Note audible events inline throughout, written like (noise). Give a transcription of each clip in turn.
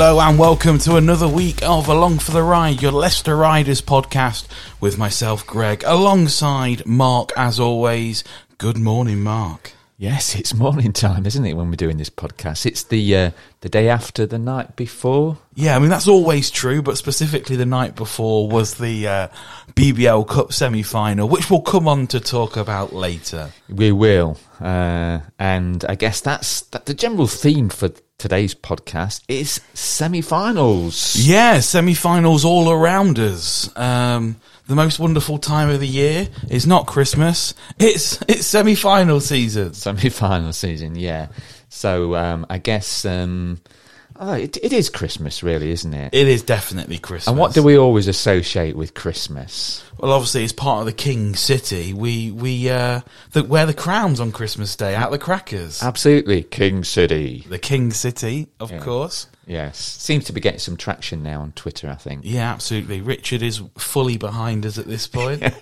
Hello and welcome to another week of Along for the Ride, your Leicester Riders podcast with myself, Greg, alongside Mark, as always. Good morning, Mark. Yes, it's morning time, isn't it, when we're doing this podcast? It's the uh, the day after the night before. Yeah, I mean, that's always true, but specifically the night before was the uh, BBL Cup semi final, which we'll come on to talk about later. We will. Uh, and I guess that's that the general theme for today's podcast is semi-finals. Yeah, semi-finals all around us. Um, the most wonderful time of the year is not Christmas; it's it's semi-final season. Semi-final season, yeah. So um, I guess um, oh, it, it is Christmas, really, isn't it? It is definitely Christmas. And what do we always associate with Christmas? Well, obviously, it's part of the King City, we we uh, the, wear the crowns on Christmas Day out the crackers. Absolutely, King City. The King City, of Yeah. course. Yes, seems to be getting some traction now on Twitter. I think. Yeah, absolutely. Richard is fully behind us at this point. (laughs)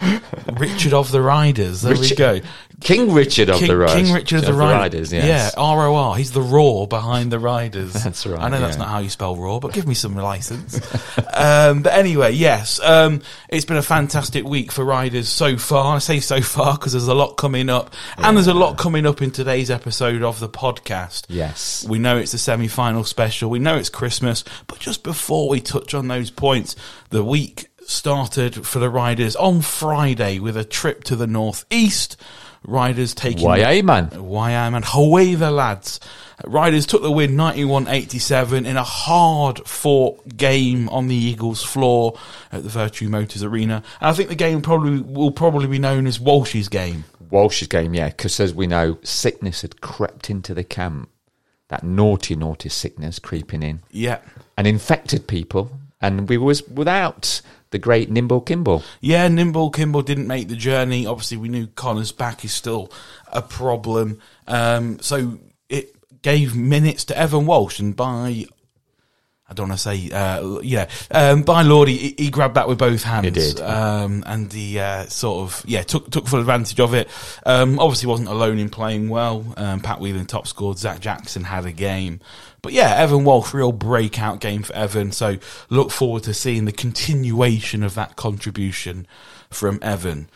(laughs) Richard of the Riders. There we go. King Richard of King, the Riders. King Richard of the, Riders. yes. Yeah, R O R. He's the raw behind the Riders. (laughs) That's right, I know that's not how you spell raw, but give me some license. (laughs) um, but anyway, yes, um, it's been a fantastic week for riders so far. I say so far because there's a lot coming up, and there's a lot coming up in today's episode of the podcast. Yes. We know it's a semi final special. We know it's Christmas. But just before we touch on those points, the week started for the riders on Friday with a trip to the northeast. Riders taking YA man. YM and away the lads. Riders took the win 91-87 in a hard fought game on the Eagles floor at the Vertu Motors Arena. And I think the game probably will probably be known as Walsh's game. Walsh's game, yeah, because as we know, sickness had crept into the camp. That naughty, naughty sickness creeping in Yeah. and infected people. And we was without the great Nimble Kimball. Yeah, Nimble Kimball didn't make the journey. Obviously, we knew Connor's back is still a problem. Um, so it gave minutes to Evan Walsh, and by I don't want to say, uh, yeah, um, by Lord, he, he grabbed that with both hands. He did. um, and he uh, sort of yeah took took full advantage of it. Um, obviously, wasn't alone in playing well. Um, Pat Whelan top scored. Zach Jackson had a game, but yeah, Evan Walsh real breakout game for Evan. So look forward to seeing the continuation of that contribution from Evan.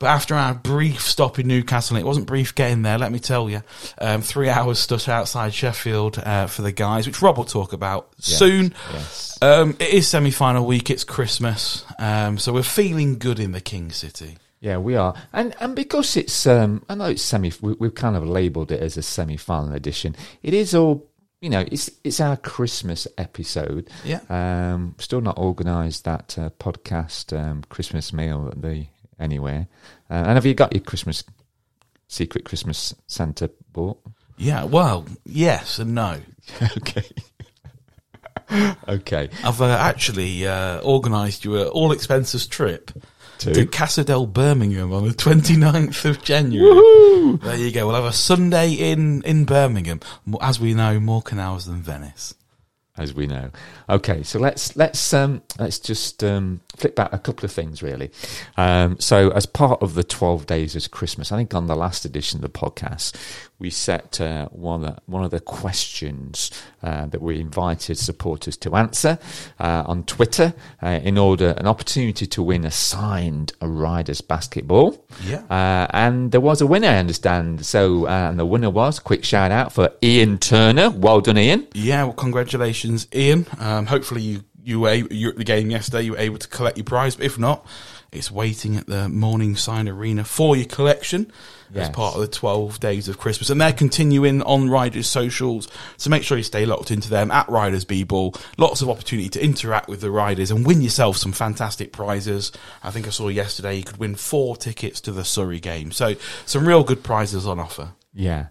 But after our brief stop in Newcastle, and it wasn't brief getting there, let me tell you. Um, three hours stuck outside Sheffield uh, for the guys, which Rob will talk about soon. yes. Um, it is semi final week, it's Christmas, um, so we're feeling good in the King City. Yeah, we are, and and because it's, um, I know it's semi. We, we've kind of labelled it as a semi-final edition. It is all, you know, it's it's our Christmas episode. Yeah. Um, still not organised that uh, podcast um, Christmas meal at the anywhere. Uh, and have you got your Christmas secret Christmas Santa bought? Yeah, well, yes and no. (laughs) okay. (laughs) okay. I've uh, actually uh, organised you an all expenses trip Two. to Cassadell, Birmingham on the 29th of January. There you go. We'll have a Sunday in, in Birmingham. As we know, more canals than Venice. As we know. Okay, so let's let's um, let's just um, flip back a couple of things really. Um, so, as part of the twelve days of Christmas, I think on the last edition of the podcast, we set uh, one of the, one of the questions uh, that we invited supporters to answer uh, on Twitter uh, in order an opportunity to win a signed Riders basketball. Yeah. Uh, and there was a winner, I understand. So, uh, and the winner was quick shout out for Ian Turner. Well done, Ian. Yeah, well, congratulations, Ian. Um, hopefully, you you were able, you at the game yesterday. You were able to collect your prize, but if not, it's waiting at the Morningside Arena for your collection as part of the twelve days of Christmas. And they're continuing on Riders socials, so make sure you stay locked into them at Riders B Ball. Lots of opportunity to interact with the riders and win yourself some fantastic prizes. I think I saw yesterday you could win four tickets to the Surrey game, so some real good prizes on offer. Yeah.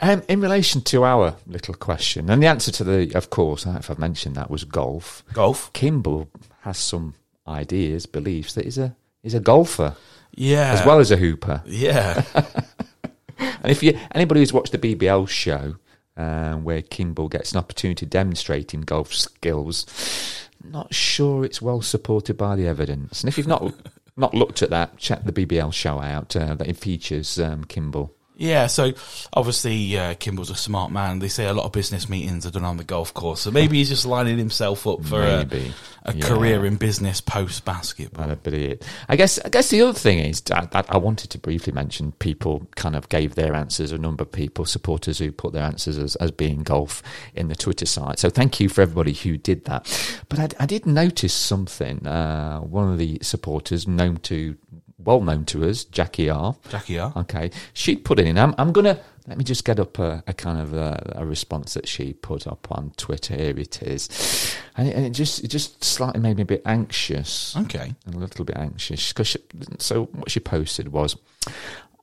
Um, in relation to our little question, and the answer to the, of course, if I've mentioned that, was golf. Golf, Kimball has some ideas, beliefs that he's a he's a golfer yeah, as well as a hooper. yeah. (laughs) And if you anybody who's watched the BBL show um, where Kimball gets an opportunity to demonstrate in golf skills, not sure it's well supported by the evidence. And if you've not (laughs) not looked at that, check the BBL show out. Uh, that it features um, Kimball. Yeah, so obviously uh, Kimball's a smart man. They say a lot of business meetings are done on the golf course, so maybe he's just lining himself up for a, Maybe. a Yeah. career in business post basketball. That'd be it. I guess. I guess the other thing is that, that I wanted to briefly mention. People kind of gave their answers. A number of people, supporters who put their answers as, as being golf in the Twitter site. So thank you for everybody who did that. But I, I did notice something. Uh, one of the supporters, known to, well known to us, Jackie R. Jackie R. Okay, she put it in. I'm, I'm gonna let me just get up a, a kind of a, a response that she put up on Twitter. Here it is, and it, and it just it just slightly made me a bit anxious Okay. a little bit anxious because so what she posted was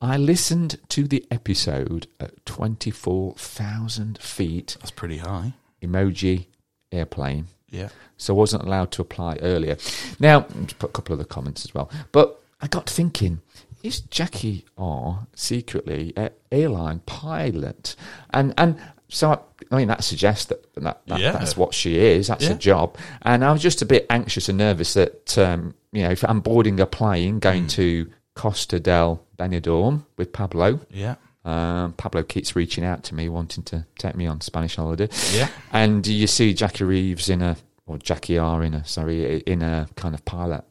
i listened to the episode at 24000 feet That's pretty high. emoji airplane Yeah. so I wasn't allowed to apply earlier now just put a couple of the comments as well but i got thinking is jackie r secretly an airline pilot and and so I, I mean that suggests that, that, that Yeah. that's what she is that's Yeah. a job and i was just a bit anxious and nervous that um, you know if i'm boarding a plane going Hmm. to costa del benidorm with pablo Yeah. um, Pablo keeps reaching out to me, wanting to take me on Spanish holiday. Yeah. And you see Jackie Reeves in a, or Jackie R in a, sorry, in a kind of pilot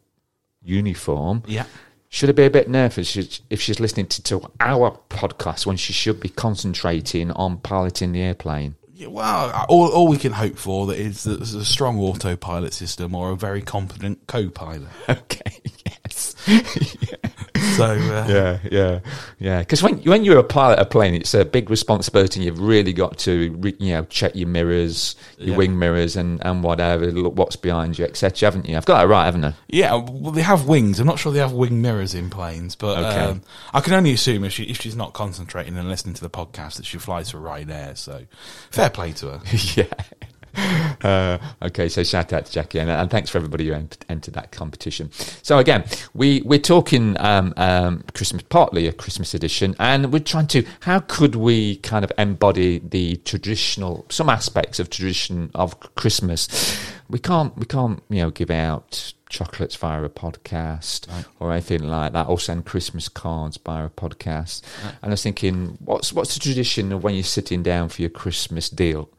uniform. Yeah. Should I be a bit nervous if- she's listening to, to our podcast when she should be concentrating on piloting the airplane? Yeah, well, all, all we can hope for that is that there's a strong autopilot system or a very competent co-pilot. (laughs) Okay, yes. (laughs) (laughs) So uh, yeah, yeah, yeah. Because when when you're a pilot of a plane, it's a big responsibility. and You've really got to, re, you know, check your mirrors, your Yeah. wing mirrors, and and whatever, look what's behind you, etc. Haven't you? I've got that right, haven't I? yeah, well, they have wings. I'm not sure they have wing mirrors in planes, but Okay. um, I can only assume if she if she's not concentrating and listening to the podcast that she flies for Ryanair. So fair play to her. (laughs) yeah. (laughs) Uh, okay, so shout out to Jackie and, and thanks for everybody who ent- entered that competition. So again, we we're talking um, um, Christmas, partly a Christmas edition, and we're trying to how could we kind of embody the traditional some aspects of tradition of Christmas. We can't we can't you know give out chocolates via a podcast or anything like that, or send Christmas cards via a podcast. And I was thinking, what's what's the tradition of when you're sitting down for your Christmas deal?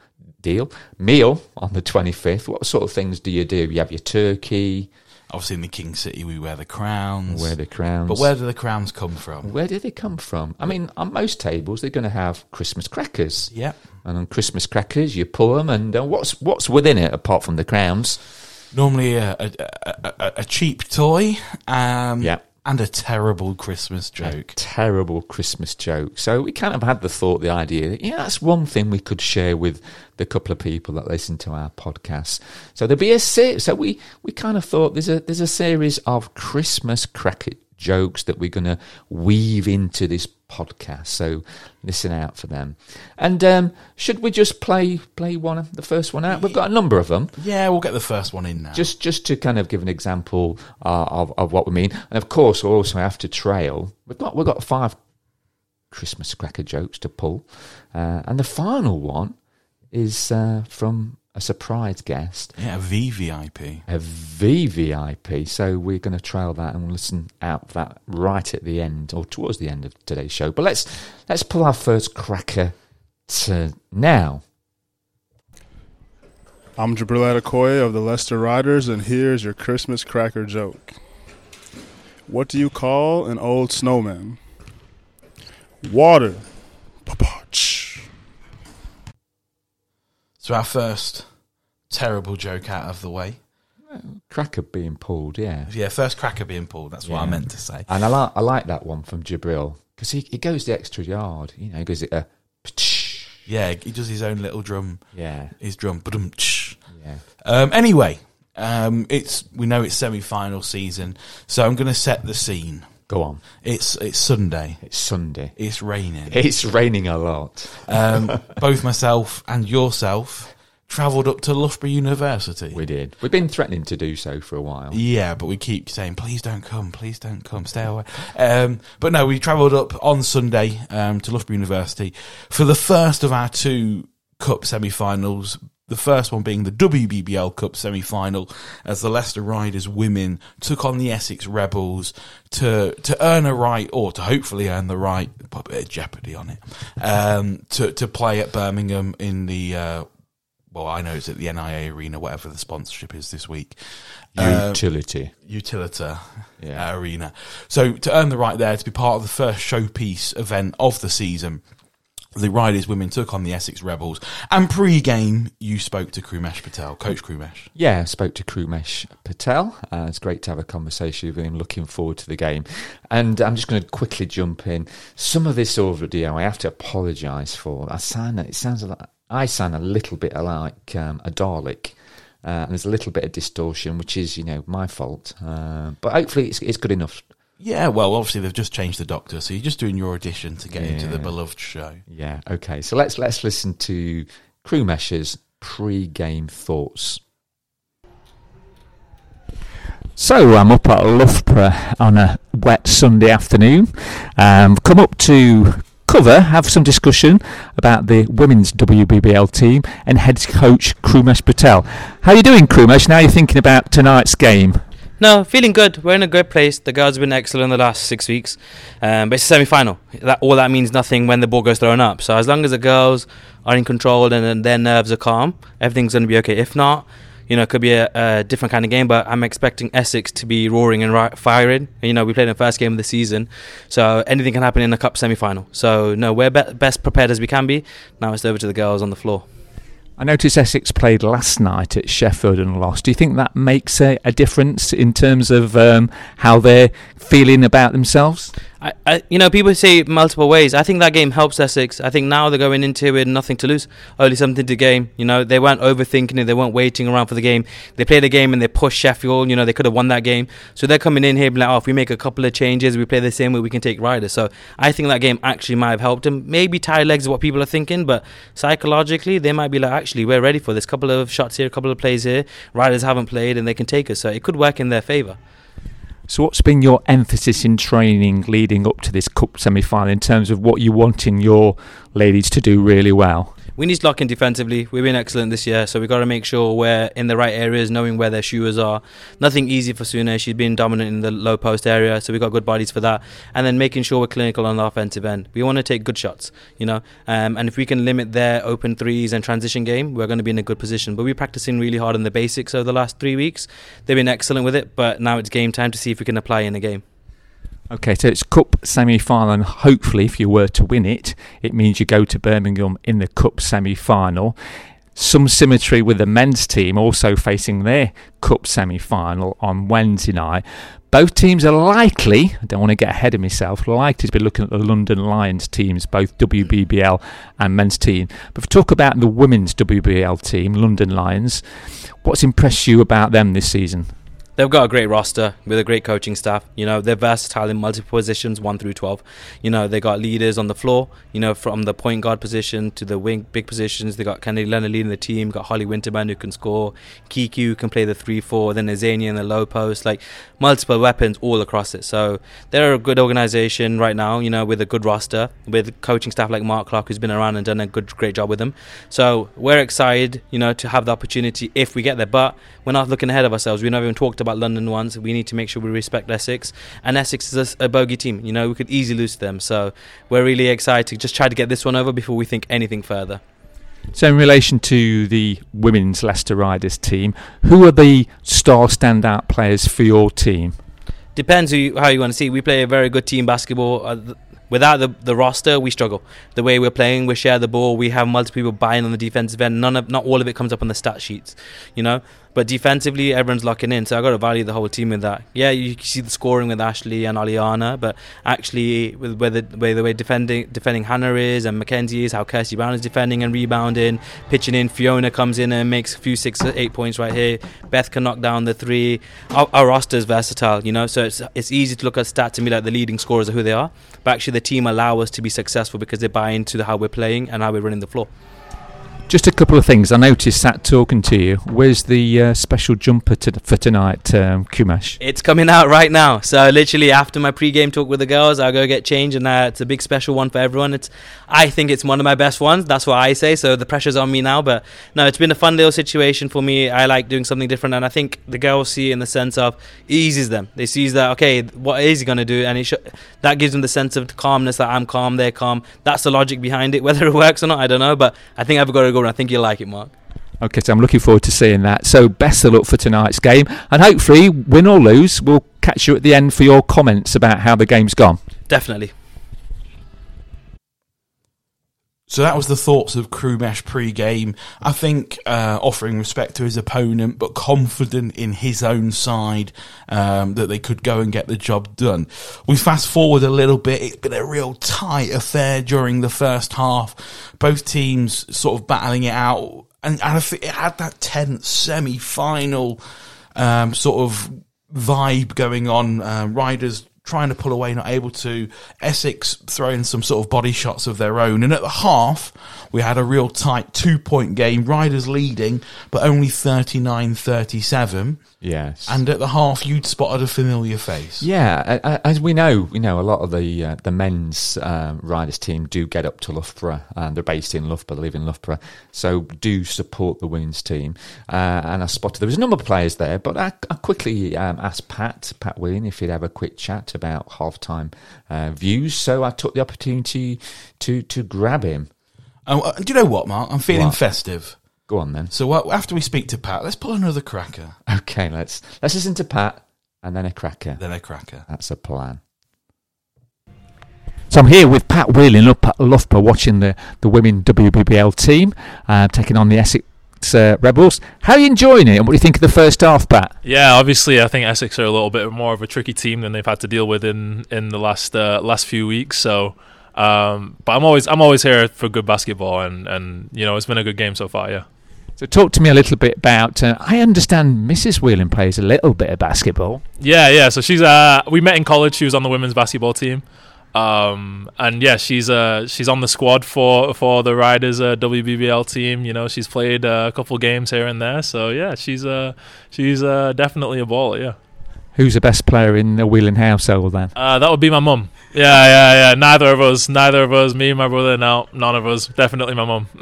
Deal meal on the 25th what sort of things do you do you have your turkey Obviously, in the King City, we wear the crowns. wear the crowns but where do the crowns come from? where do they come from i mean on most tables they're going to have christmas crackers Yeah. and on christmas crackers you pull them and uh, what's what's within it apart from the crowns Normally a, a, a, a, a cheap toy. Um, Yeah. And a terrible Christmas joke. terrible christmas joke so we kind of had the thought the idea that yeah that's one thing we could share with the couple of people that listen to our podcast so there'd be a se- so we we kind of thought there's a there's a series of christmas cracker jokes that we're going to weave into this podcast so listen out for them. And um should we just play play one the first one out? We've got a number of them Yeah, we'll get the first one in now. just just to kind of give an example uh, of of what we mean, and of course we'll also have to trail. We've got we've got five Christmas cracker jokes to pull, uh, and the final one is uh, from a surprise guest, yeah, a VVIP. a VVIP. So we're going to trail that and listen out that right at the end or towards the end of today's show. But let's let's pull our first cracker to now. I'm Jabril Adekoya of the Leicester Riders, and here's your Christmas cracker joke. What do you call an old snowman? Water. Pa-pa-ch. So our first terrible joke out of the way. Cracker being pulled, yeah. Yeah, first cracker being pulled. That's what I meant to say. And I like I like that one from Jabril because he, he goes the extra yard. You know, he goes it a Yeah, he does his own little drum. yeah His drum. Yeah. Um, anyway, um, it's we know it's semi-final season, so I'm going to set the scene. Go on. It's it's Sunday. It's Sunday. It's raining. It's raining a lot. Um, (laughs) both myself and yourself travelled up to Loughborough University. We did. We've been threatening to do so for a while. Yeah, but we keep saying, please don't come, please don't come, stay away. Um, but no, we travelled up on Sunday um, to Loughborough University for the first of our two cup semi-finals the first one being the WBBL Cup semi final, as the Leicester Riders women took on the Essex Rebels to to earn a right, or to hopefully earn the right, put a bit of jeopardy on it, um, to to play at Birmingham in the. Uh, well, I know it's at the NIA Arena, whatever the sponsorship is this week. Um, Utility. Utilita Yeah. uh, Arena. So to earn the right there to be part of the first showpiece event of the season, the Riders women took on the Essex Rebels. And pre-game, you spoke to Krumesh Patel, Coach Krumesh. Yeah, I spoke to Krumesh Patel. Uh, it's great to have a conversation with him. Looking forward to the game. And I'm just going to quickly jump in. Some of this audio I have to apologise for. I sound it sounds like I sound a little bit like um, a Dalek. Uh, and there's a little bit of distortion, which is, you know, my fault. Uh, but hopefully it's, it's good enough. Yeah, well, obviously they've just changed the doctor, so you're just doing your audition to get into the beloved show. Yeah, okay. So let's let's listen to Krumesh's pre-game thoughts. So I'm up at Loughborough on a wet Sunday afternoon. Um, come up to cover, have some discussion about the women's WBBL team and head coach Krumesh Patel. How are you doing, Krumesh? Now you're thinking about tonight's game. No, feeling good. We're in a good place. The girls have been excellent the last six weeks, um, but it's a semi-final. That all that means nothing when the ball goes thrown up. So as long as the girls are in control and, then their nerves are calm, everything's going to be okay. If not, you know, it could be a, a different kind of game. But I'm expecting Essex to be roaring and ri- firing. You know, we played in the first game of the season, so anything can happen in a cup semi-final. So no, we're be- best prepared as we can be. Now it's over to the girls on the floor. I noticed Essex played last night at Sheffield and lost. Do you think that makes a, a difference in terms of um, how they're feeling about themselves? I, I, you know, people say multiple ways. I think that game helps Essex. I think now they're going into it nothing to lose, only something to gain. You know, they weren't overthinking it. They weren't waiting around for the game. They played a game and they pushed Sheffield. You know, they could have won that game. So they're coming in here like, oh, if we make a couple of changes, we play the same way, we can take Riders. So I think that game actually might have helped them. Maybe tired legs is what people are thinking, but psychologically, they might be like, actually, we're ready for this. Couple of shots here, a couple of plays here. Riders haven't played and they can take us. So it could work in their favour. So, what's been your emphasis in training leading up to this cup semi final in terms of what you want in your ladies to do really well? We need to lock in defensively. We've been excellent this year, so we've got to make sure we're in the right areas, knowing where their shooters are. Nothing easy for Sune. She's been dominant in the low post area, so we've got good bodies for that. And then making sure we're clinical on the offensive end. We want to take good shots, you know. Um, and if we can limit their open threes and transition game, we're going to be in a good position. But we're practicing really hard on the basics over the last three weeks. They've been excellent with it, but now it's game time to see if we can apply in a game. Okay, so it's cup semi final, and hopefully, if you were to win it, it means you go to Birmingham in the cup semi final. Some symmetry with the men's team also facing their cup semi final on Wednesday night. Both teams are likely, I don't want to get ahead of myself, likely to be looking at the London Lions teams, both WBBL and men's team. But if we talk about the women's WBL team, London Lions, what's impressed you about them this season? They've got a great roster with a great coaching staff. You know, they're versatile in multiple positions, one through twelve. You know, they got leaders on the floor. You know, from the point guard position to the wing big positions. They got Kennedy Leonard leading the team. Got Holly Winterman who can score. Who can play the three four. Then Azania in the low post. Like multiple weapons all across it. So they're a good organization right now. You know, with a good roster, with coaching staff like Mark Clark who's been around and done a good great job with them. So we're excited. You know, to have the opportunity if we get there. But we're not looking ahead of ourselves. We've never even talked about London ones. We need to make sure we respect Essex. And Essex is a, a bogey team. You know, we could easily lose to them. So we're really excited to just try to get this one over before we think anything further. So, in relation to the women's Leicester Riders team, who are the star standout players for your team? Depends who you, how you want to see. We play a very good team basketball. Uh, th- without the, the roster, we struggle. The way we're playing, we share the ball. We have multiple people buying on the defensive end. None of, not all of it comes up on the stat sheets, you know. But defensively, everyone's locking in. So I got to value the whole team with that. Yeah, you see the scoring with Ashley and Aliana, but actually, with where the way the way defending defending Hannah is and Mackenzie is, how Kirsty Brown is defending and rebounding, pitching in. Fiona comes in and makes a few six or eight points right here. Beth can knock down the three. Our, our roster is versatile, you know. So it's it's easy to look at stats and be like the leading scorers are who they are. But actually, the team allow us to be successful because they buy into how we're playing and how we're running the floor. Just a couple of things. I noticed sat talking to you. Where's the uh, special jumper to, for tonight, um, Krumesh? It's coming out right now. So literally after my pre-game talk with the girls, I'll go get changed, and uh, it's a big special one for everyone. It's, I think it's one of my best ones. That's what I say. So the pressure's on me now. But no, it's been a fun little situation for me. I like doing something different, and I think the girls see in the sense of eases them. They see that okay, what is he gonna do, and it sh- that gives them the sense of calmness that I'm calm, they're calm. That's the logic behind it. (laughs) Whether it works or not, I don't know. But I think I've got to go, and I think you'll like it, Mark. Okay, so I'm looking forward to seeing that. So best of luck for tonight's game, and hopefully, win or lose, we'll catch you at the end for your comments about how the game's gone. Definitely. So that was the thoughts of Krumesh pre-game. I think uh, offering respect to his opponent, but confident in his own side um, that they could go and get the job done. We fast forward a little bit. It's been a real tight affair during the first half. Both teams sort of battling it out, and, and I think it had that tense semi-final um, sort of vibe going on. Uh, Riders trying to pull away, not able to. Essex throwing some sort of body shots of their own. And at the half, we had a real tight two point game. Riders leading, but only 39 37. Yes. And at the half, you'd spotted a familiar face. Yeah, as we know, you know a lot of the uh, the men's um, riders team do get up to Loughborough, and they're based in Loughborough, they live in Loughborough, so do support the women's team. Uh, and I spotted there was a number of players there, but I, I quickly um, asked Pat Pat Whelan if he'd have a quick chat about half time uh, views. So I took the opportunity to to grab him. Oh, uh, do you know what, Mark? I'm feeling What? festive. Go on then. So uh, after we speak to Pat, let's pull another cracker. Okay, let's let's listen to Pat and then a cracker. Then a cracker. That's a plan. So I'm here with Pat Whelan up at Loughborough watching the, the women WBBL team uh, taking on the Essex uh, Rebels. How are you enjoying it and what do you think of the first half, Pat? Yeah, obviously, I think Essex are a little bit more of a tricky team than they've had to deal with in in the last uh, last few weeks. So, um, but I'm always I'm always here for good basketball, and and you know it's been a good game so far. Yeah. So talk to me a little bit about. Uh, I understand Mrs. Whelan plays a little bit of basketball. Yeah, yeah. So she's uh we met in college. She was on the women's basketball team. Um and yeah, she's uh she's on the squad for for the Riders uh, WBBL team. You know, she's played uh, a couple games here and there. So yeah, she's uh she's uh definitely a baller. Yeah. Who's the best player in the Whelan household then? Uh that would be my mum. Yeah, yeah, yeah. Neither of us, neither of us, me and my brother. No, none of us. Definitely my mum. (laughs)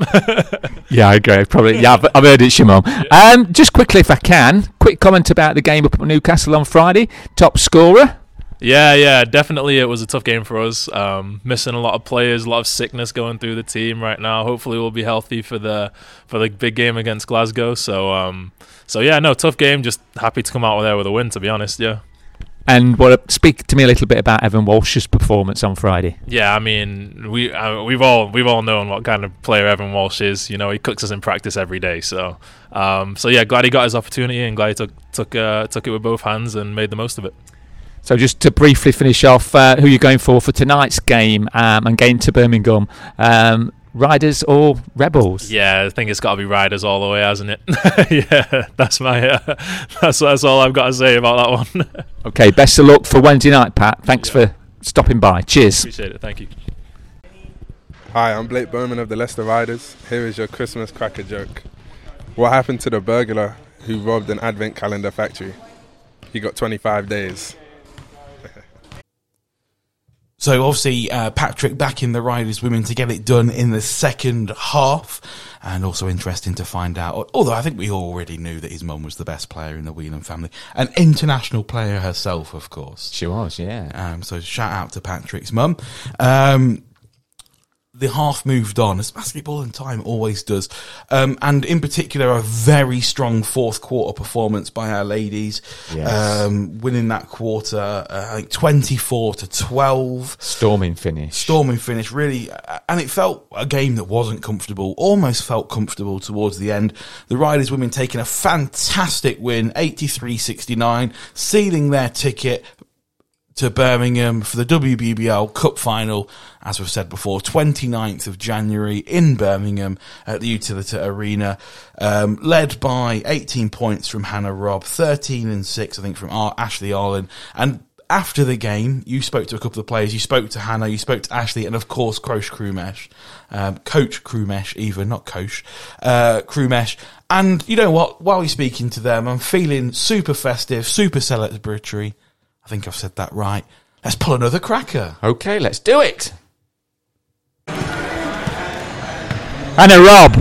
Yeah, I agree. Probably. Yeah, I've, I've heard it's your mum. Um, just quickly, if I can, quick comment about the game up at Newcastle on Friday. Top scorer. Yeah, yeah, definitely. It was a tough game for us. Um, missing a lot of players, a lot of sickness going through the team right now. Hopefully, we'll be healthy for the for the big game against Glasgow. So, um, so yeah, no, tough game. Just happy to come out there with a win. To be honest, yeah, And what? Speak to me a little bit about Evan Walsh's performance on Friday. yeah. I mean, we uh, we've all we've all known what kind of player Evan Walsh is. You know, he cooks us in practice every day. So, um, so yeah, glad he got his opportunity and glad he took took uh, took it with both hands and made the most of it. So just to briefly finish off, uh, who you're going for for tonight's game um, and getting to Birmingham, um, Riders or Rebels? Yeah, I think it's got to be Riders all the way, hasn't it? (laughs) yeah, that's my uh, (laughs) that's that's all I've got to say about that one. (laughs) Okay, best of luck for Wednesday night, Pat. Thanks for stopping by. Cheers. Appreciate it. Thank you. Hi, I'm Blake Bowman of the Leicester Riders. Here is your Christmas cracker joke. What happened to the burglar who robbed an advent calendar factory? He got 25 days. So obviously, uh, Patrick back in the Riders women to get it done in the second half, and also interesting to find out. Although I think we already knew that his mum was the best player in the Whelan family, an international player herself, of course. She was, yeah. Um, so shout out to Patrick's mum. Um, the half moved on, as basketball in time always does. Um, and in particular, a very strong fourth quarter performance by our ladies. Yes. Um, winning that quarter, uh, I think 24 to 12. Storming finish. Storming finish, really. And it felt a game that wasn't comfortable, almost felt comfortable towards the end. The Riders women taking a fantastic win, 83 69, sealing their ticket to Birmingham for the WBBL Cup final, as we've said before, 29th of January in Birmingham at the Utilita Arena, um, led by 18 points from Hannah Robb, 13 and 6, I think, from Ar- Ashley Arlen, and after the game, you spoke to a couple of players. You spoke to Hannah, you spoke to Ashley, and of course, Coach Krumesh, um, Coach Krumesh, even not Coach uh, Crewmesh. And you know what? While you're speaking to them, I'm feeling super festive, super celebratory. I think I've said that right. Let's pull another cracker. Okay, let's do it. Hannah Robb,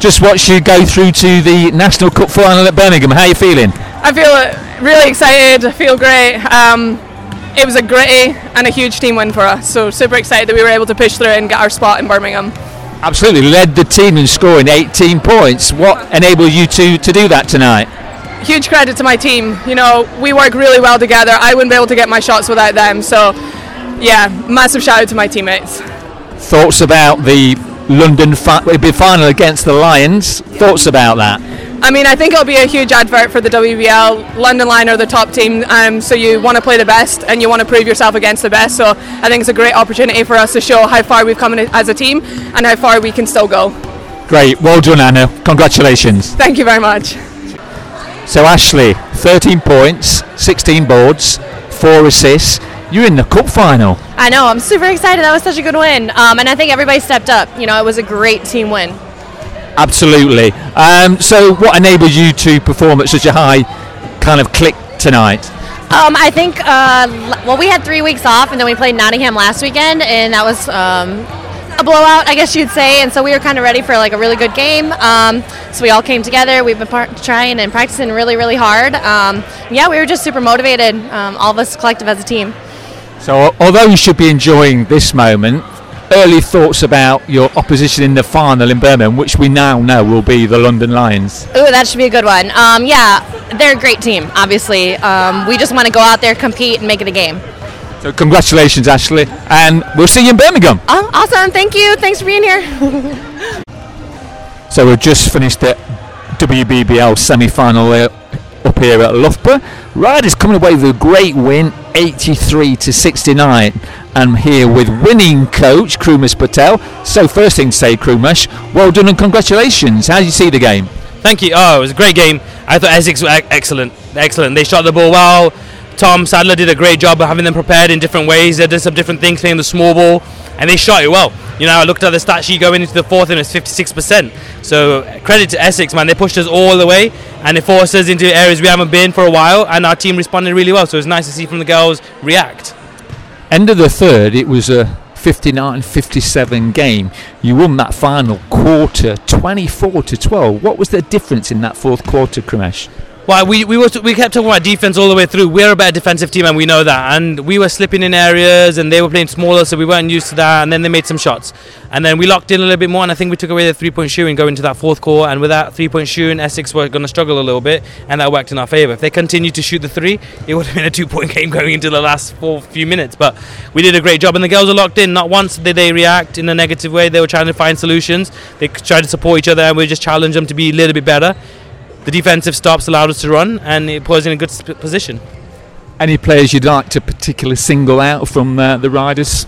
just watched you go through to the National Cup final at Birmingham. How are you feeling? I feel really excited. I feel great. Um, it was a gritty and a huge team win for us. So super excited that we were able to push through and get our spot in Birmingham. Absolutely, led the team in scoring 18 points. What enabled you to, to do that tonight? Huge credit to my team. You know, we work really well together. I wouldn't be able to get my shots without them. So, yeah, massive shout out to my teammates. Thoughts about the London fi- final against the Lions? Thoughts about that? I mean, I think it'll be a huge advert for the WBL. London Lion are the top team, um, so you want to play the best and you want to prove yourself against the best. So I think it's a great opportunity for us to show how far we've come as a team and how far we can still go. Great, well done, Hannah. Congratulations. Thank you very much. So, Ashley, 13 points, 16 boards, 4 assists. You're in the cup final. I know. I'm super excited. That was such a good win, um, and I think everybody stepped up. You know, it was a great team win. Absolutely. Um, so, what enabled you to perform at such a high kind of click tonight? Um, I think. Uh, well, we had three weeks off, and then we played Nottingham last weekend, and that was um, a blowout, I guess you'd say. And so we were kind of ready for like a really good game. Um, so we all came together. We've been par- trying and practicing really, really hard. Um, yeah, we were just super motivated. Um, all of us collective as a team. So, although you should be enjoying this moment, early thoughts about your opposition in the final in Birmingham, which we now know will be the London Lions. Ooh, that should be a good one. Um, yeah, they're a great team. Obviously, um, we just want to go out there, compete, and make it a game. So, congratulations, Ashley, and we'll see you in Birmingham. Oh, awesome! Thank you. Thanks for being here. (laughs) So we've just finished the WBBL semi-final uh, up here at Loughborough. Riders coming away with a great win, 83 to 69. I'm here with winning coach Krumesh Patel. So first thing to say, Krumesh, well done and congratulations. How did you see the game? Thank you. Oh, it was a great game. I thought Essex were excellent. Excellent. They shot the ball well. Tom Sadler did a great job of having them prepared in different ways. They did some different things, playing the small ball, and they shot it well. You know, I looked at the stat sheet going into the fourth, and it's 56%. So credit to Essex, man. They pushed us all the way, and it forced us into areas we haven't been for a while, and our team responded really well. So it was nice to see from the girls react. End of the third, it was a 59-57 game. You won that final quarter, 24 to 12. What was the difference in that fourth quarter, Krumesh? Well, we we, were, we kept talking about defense all the way through. We're a better defensive team, and we know that. And we were slipping in areas, and they were playing smaller, so we weren't used to that. And then they made some shots, and then we locked in a little bit more. And I think we took away the three-point shooting going into that fourth quarter. And with that three-point shooting, Essex were going to struggle a little bit, and that worked in our favour. If they continued to shoot the three, it would have been a two-point (laughs) game going into the last four few minutes. But we did a great job, and the girls are locked in. Not once did they react in a negative way. They were trying to find solutions. They tried to support each other, and we just challenged them to be a little bit better the defensive stops allowed us to run and it put us in a good sp- position. Any players you'd like to particularly single out from uh, the Riders?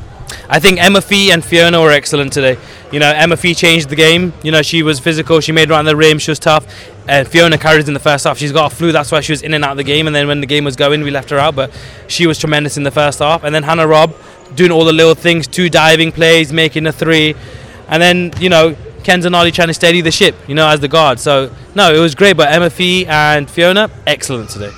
I think Emma Fee and Fiona were excellent today. You know, Emma Fee changed the game. You know, she was physical, she made around the rim, she was tough. And Fiona carried in the first half. She's got a flu, that's why she was in and out of the game. And then when the game was going, we left her out. But she was tremendous in the first half. And then Hannah Robb doing all the little things, two diving plays, making a three. And then, you know, Ollie trying to steady the ship, you know, as the guard. So, no, it was great. But Emma Fee and Fiona, excellent today.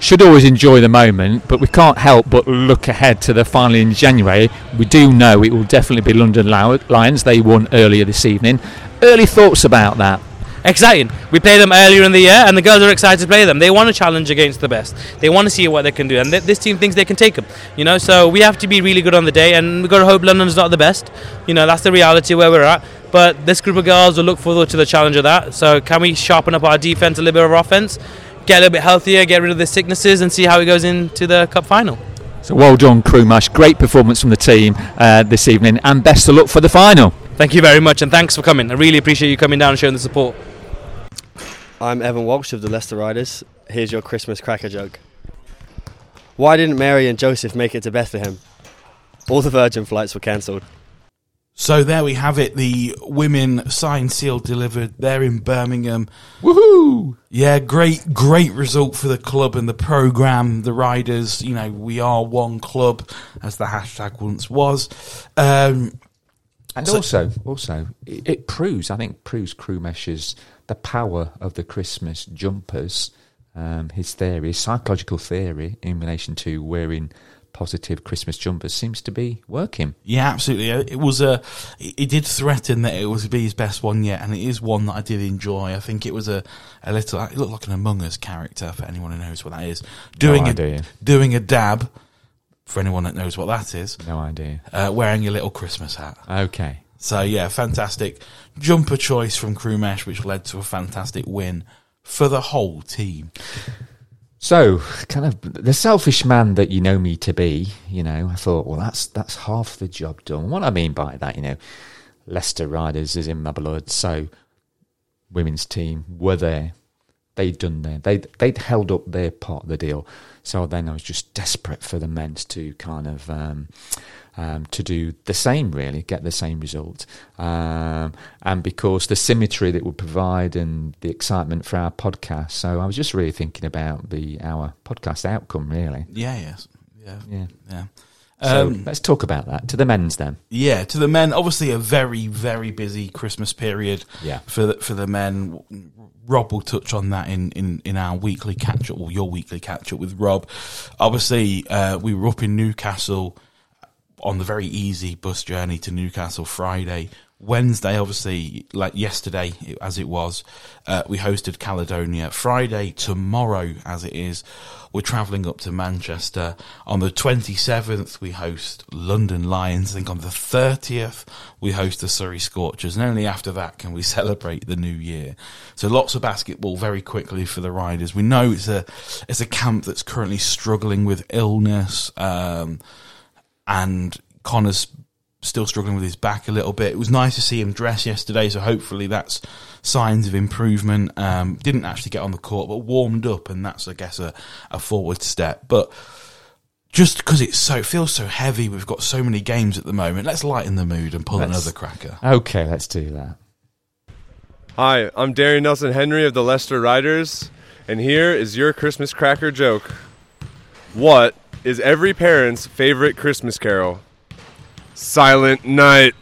Should always enjoy the moment, but we can't help but look ahead to the final in January. We do know it will definitely be London Lions. They won earlier this evening. Early thoughts about that? exciting. We played them earlier in the year, and the girls are excited to play them. They want to challenge against the best. They want to see what they can do, and th- this team thinks they can take them. You know, so we have to be really good on the day, and we've got to hope London's not the best. You know, that's the reality where we're at. But this group of girls will look forward to the challenge of that. So can we sharpen up our defense, a little bit of our offense, get a little bit healthier, get rid of the sicknesses, and see how it goes into the cup final. So well done, Krumesh. Great performance from the team uh, this evening, and best of luck for the final. Thank you very much, and thanks for coming. I really appreciate you coming down and showing the support. I'm Evan Walsh of the Leicester Riders. Here's your Christmas cracker joke. Why didn't Mary and Joseph make it to Bethlehem? All the Virgin flights were cancelled. So there we have it. The women signed, sealed, delivered. They're in Birmingham. Woohoo! Yeah, great, great result for the club and the program. The riders, you know, we are one club, as the hashtag once was. Um, And So- also, also, it, it proves, I think, proves Krumesh's the power of the Christmas jumpers. Um, his theory, his psychological theory in relation to wearing positive Christmas jumpers seems to be working. yeah, absolutely. Uh, It was a. It it did threaten that it was be his best one yet, and it is one that I did enjoy. I think it was a a little. It looked like an Among Us character for anyone who knows what that is. Doing no a doing a dab for anyone that knows what that is. No idea. Uh, wearing a little Christmas hat. Okay. So yeah, fantastic jumper choice from Krumesh, which led to a fantastic win for the whole team. So, kind of the selfish man that you know me to be, you know, I thought, well, that's that's half the job done. What I mean by that, you know, Leicester Riders is in my blood, so women's team were there. They'd done their, they they'd held up their part of the deal. So then I was just desperate for the men's to kind of um, um, to do the same, really, get the same result. Um, and because the symmetry that would provide and the excitement for our podcast. So I was just really thinking about the our podcast outcome, really. Yeah, yes, yeah, Yeah. yeah. So Um, let's talk about that to the men's then. Yeah, to the men, obviously a very, very busy Christmas period. Yeah. For the, for the men, Rob will touch on that in, in, in our weekly catch up, or your weekly catch up with Rob. Obviously, uh, we were up in Newcastle on the very easy bus journey to Newcastle Friday. Wednesday, obviously, like yesterday, as it was, uh, we hosted Caledonia. Friday, tomorrow, as it is, we're travelling up to Manchester. On the 27th, we host London Lions. I think on the 30th, we host the Surrey Scorchers. And only after that can we (laughs) celebrate the new year. So lots of basketball very quickly for the Riders. We know it's a, it's a camp that's currently struggling with illness. Um, and Connor's still struggling with his back a little bit. It was nice to see him dress yesterday, so hopefully that's signs of improvement. Um, didn't actually get on the court, but warmed up, and that's, I guess, a, a forward step. But just because it's so it feels so heavy, we've got so many games at the moment. Let's lighten the mood and pull Let's- another cracker. Okay, let's do that. Hi, I'm Darien Nelson Henry of the Leicester Riders, and here is your Christmas cracker joke. What is every parent's favorite Christmas carol? Silent Night.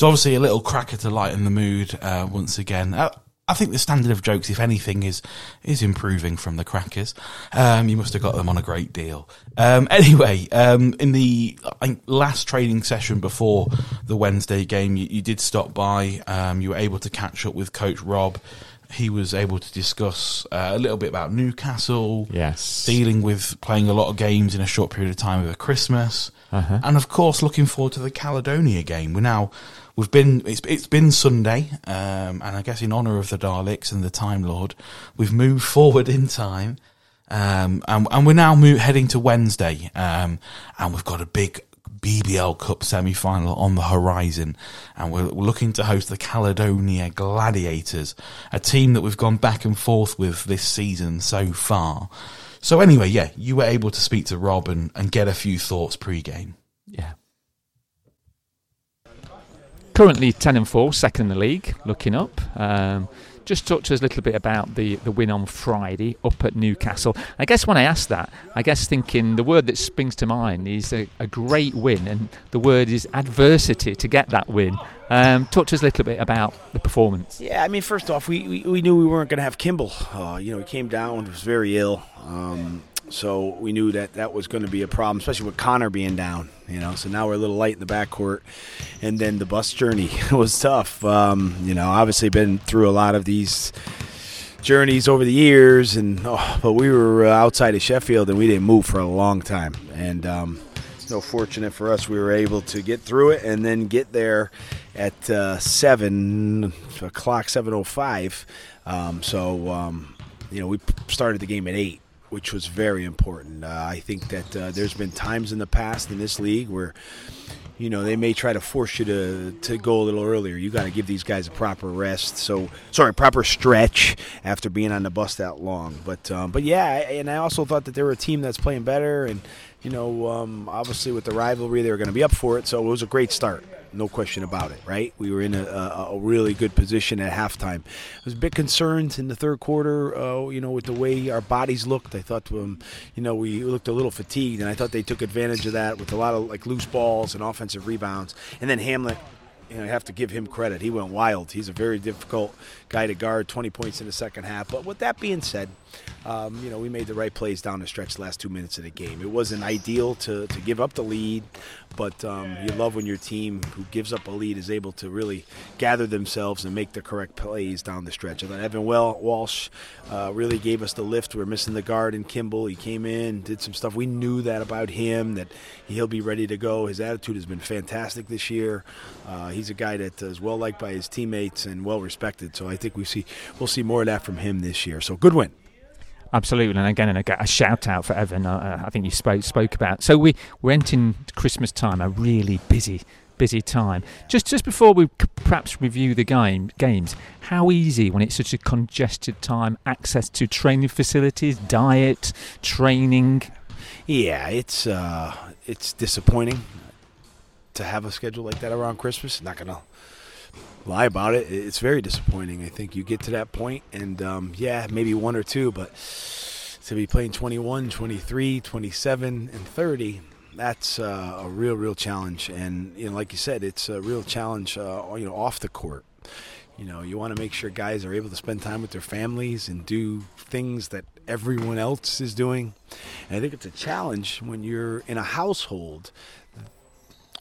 So obviously a little cracker to lighten the mood uh, once again. Uh, I think the standard of jokes, if anything, is is improving from the crackers. Um, you must have got them on a great deal. Um, (laughs) anyway, um, in the last training session before the Wednesday game, you, you did stop by. Um, you were able to catch up with Coach Rob. He was able to discuss uh, a little bit about Newcastle Yes. dealing with playing a lot of games in a short period of time over Christmas, Uh-huh. and of course looking forward to the Caledonia game. We're now we've been it's it's been Sunday, um, and I guess in honour of the Daleks and the Time Lord, we've moved (laughs) forward in time, um, and and we're now mo- heading to Wednesday, um, and we've got a big. BBL Cup semi-final on the horizon, and we're, looking to host the Caledonia Gladiators, a team that we've gone back and forth with this season so far. So anyway, yeah, you were able to speak to Rob and, and get a few thoughts pre-game. Yeah. Currently 10 and 4, second in the league, looking up. Um, just talk to us a little bit about the, the win on Friday up at Newcastle. I guess when I ask that, I guess thinking the word that springs to mind is a, a great win, and the word is adversity to get that win. Um, talk to us a little bit about the performance. Yeah, I mean, first off, we, we, we knew we weren't going to have Kimball. Uh, you know, he came down, and was very ill. Um, so we knew that that was going to be a problem, especially with Connor being down. You know, so now we're a little light in the backcourt, and then the bus journey (laughs) was tough. Um, you know, obviously been through a lot of these journeys over the years, and oh, but we were uh, outside of Sheffield and we didn't move for a long time, and um, fortunate for us, we were able to get through it and then get there at uh, seven o'clock, seven o five. Um, so um, you know, we started the game at eight, which was very important. Uh, I think that uh, there's been times in the past in this league where you know, they may try to force you to, to go a little earlier. You got to give these guys a proper rest. So, sorry, proper stretch after being on the bus that long. But, um, but yeah, and I also thought that they were a team that's playing better. And, you know, um, obviously with the rivalry, they were going to be up for it. So it was a great start. No question about it, right? We were in a, a, a really good position at halftime. I was a bit concerned in the third quarter, uh, you know, with the way our bodies looked. I thought, um, you know, we looked a little fatigued, and I thought they took advantage of that with a lot of like loose balls and offensive rebounds. And then Hamlet, you know, you have to give him credit. He went wild. He's a very difficult guy to guard. 20 points in the second half. But with that being said, um, you know, we made the right plays down the stretch last two minutes of the game. It wasn't ideal to, to give up the lead, but um, you love when your team who gives up a lead is able to really gather themselves and make the correct plays down the stretch. I thought Evan well, Walsh uh, really gave us the lift. We are missing the guard in Kimball. He came in, did some stuff. We knew that about him, that he'll be ready to go. His attitude has been fantastic this year. Uh, he's a guy that is well liked by his teammates and well respected. So I think we see we'll see more of that from him this year. So good win. Absolutely, and again, and a, a shout out for Evan. Uh, I think you spoke spoke about. So we we went in Christmas time, a really busy, busy time. Just just before we perhaps review the game games, how easy when it's such a congested time, access to training facilities, diet, training. Yeah, it's uh, it's disappointing to have a schedule like that around Christmas. Not gonna lie about it. It's very disappointing. I think you get to that point, and um, yeah, maybe one or two, but to be playing 21, 23, 27, and 30. That's uh, a real, real challenge, and you know, like you said, it's a real challenge. Uh, you know, off the court, you know, you want to make sure guys are able to spend time with their families and do things that everyone else is doing. And I think it's a challenge when you're in a household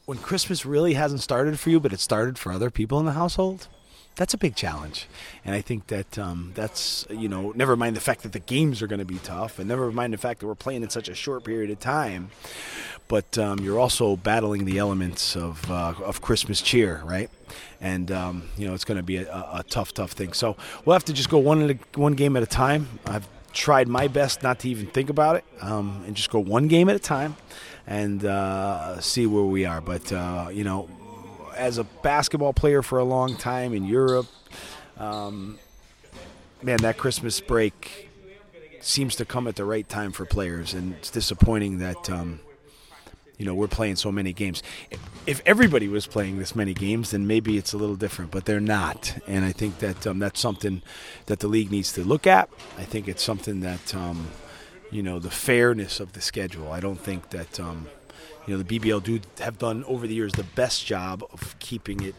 when Christmas really hasn't started for you, but it started for other people in the household. That's a big challenge, and I think that um, that's you know, never mind the fact that the games are going to be tough, and never mind the fact that we're playing in such a short period of time, but um, you're also battling the elements of uh, of Christmas cheer, right? And um, you know, it's going to be a, a tough, tough thing. So we'll have to just go one at a, one game at a time. I've tried my best not to even think about it, um, and just go one game at a time, and uh, see where we are. But uh, you know, as a basketball player for a long time in Europe, um, man, that Christmas break seems to come at the right time for players, and it's disappointing that um, you know we're playing so many games. If everybody was playing this many games, then maybe it's a little different, but they're not, and I think that um, that's something that the league needs to look at. I think it's something that um, you know the fairness of the schedule. I don't think that um, you know the BBL do have done over the years the best job of keeping it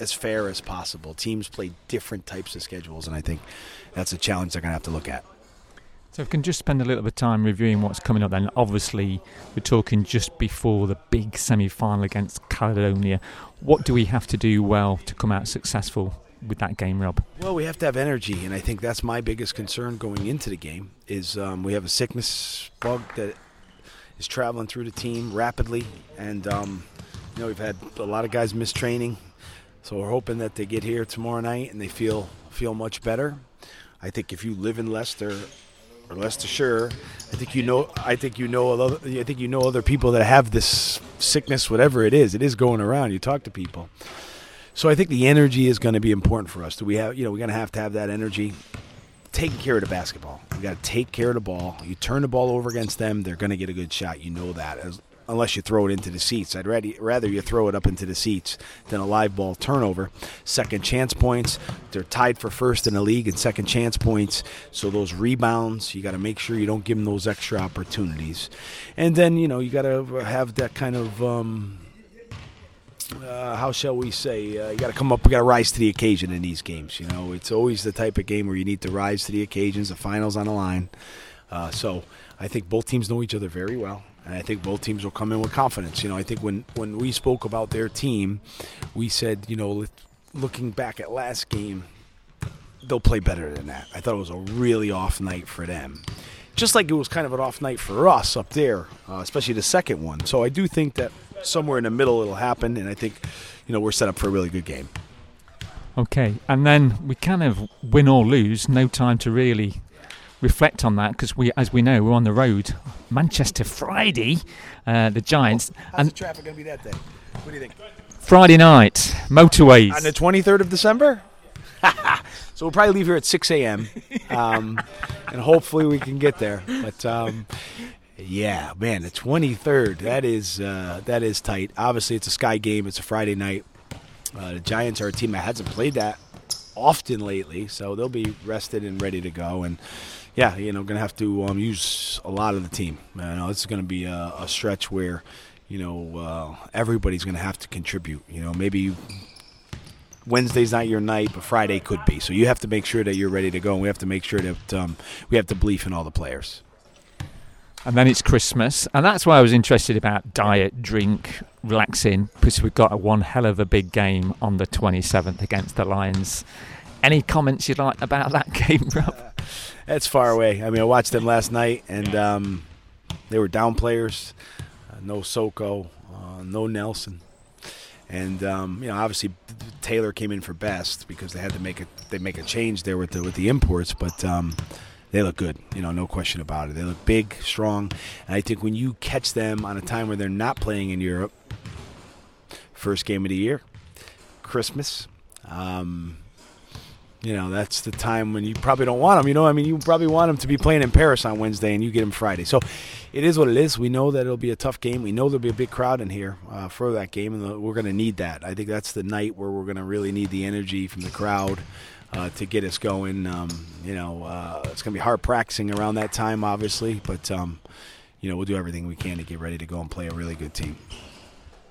as fair as possible. Teams play different types of schedules, and I think that's a challenge they're going to have to look at. So if we can just spend a little bit of time reviewing what's coming up then. Obviously, we're talking just before the big semi-final against Caledonia. What do we have to do well to come out successful with that game, Rob? Well, we have to have energy, and I think that's my biggest concern going into the game. Is um, we have a sickness bug that is traveling through the team rapidly, and um, you know we've had a lot of guys miss training, so we're hoping that they get here tomorrow night and they feel feel much better. I think if you live in Leicester or Leicestershire, I think you know. I think you know. Other, I think you know other people that have this sickness, whatever it is. It is going around. You talk to people. So I think the energy is going to be important for us. Do we have, you know, we're going to have to have that energy. Taking care of the basketball. We got to take care of the ball. You turn the ball over against them, they're going to get a good shot. You know that. As, unless you throw it into the seats. I'd rather, rather you throw it up into the seats than a live ball turnover. Second chance points. They're tied for first in the league in second chance points. So those rebounds, you got to make sure you don't give them those extra opportunities. And then, you know, you got to have that kind of. Um, uh, how shall we say? Uh, you got to come up. You got to rise to the occasion in these games. You know, it's always the type of game where you need to rise to the occasions. The finals on the line. Uh, so I think both teams know each other very well, and I think both teams will come in with confidence. You know, I think when when we spoke about their team, we said, you know, looking back at last game, they'll play better than that. I thought it was a really off night for them. Just like it was kind of an off night for us up there, uh, especially the second one. So I do think that somewhere in the middle it'll happen, and I think, you know, we're set up for a really good game. Okay, and then we kind of win or lose, no time to really reflect on that because we, as we know, we're on the road. Manchester Friday, uh, the Giants. How's and the traffic going to be that day? What do you think? Friday night, motorways. On the 23rd of December? (laughs) so we'll probably leave here at 6 a.m. (laughs) Um, and hopefully we can get there. But um, yeah, man, the 23rd. That is uh, that is tight. Obviously, it's a Sky game. It's a Friday night. Uh, the Giants are a team that hasn't played that often lately, so they'll be rested and ready to go. And yeah, you know, going to have to um, use a lot of the team. You know, this is going to be a, a stretch where you know uh, everybody's going to have to contribute. You know, maybe Wednesday's not your night, but Friday could be. So you have to make sure that you're ready to go, and we have to make sure that um, we have to believe in all the players. And then it's Christmas, and that's why I was interested about diet, drink, relaxing, because we've got a one hell of a big game on the 27th against the Lions. Any comments you'd like about that (laughs) game, Rob? That's far away. I mean, I watched them last night, and um, they were down players. Uh, no Soko, uh, no Nelson, and um, you know, obviously Taylor came in for best because they had to make a they make a change there with the with the imports, but. Um, they look good, you know, no question about it. They look big, strong, and I think when you catch them on a time where they're not playing in Europe, first game of the year, Christmas, um, you know, that's the time when you probably don't want them. You know, I mean, you probably want them to be playing in Paris on Wednesday, and you get them Friday. So it is what it is. We know that it'll be a tough game. We know there'll be a big crowd in here uh, for that game, and we're going to need that. I think that's the night where we're going to really need the energy from the crowd. Uh, to get us going, um, you know, uh, it's going to be hard practicing around that time, obviously, but um, you know, we'll do everything we can to get ready to go and play a really good team.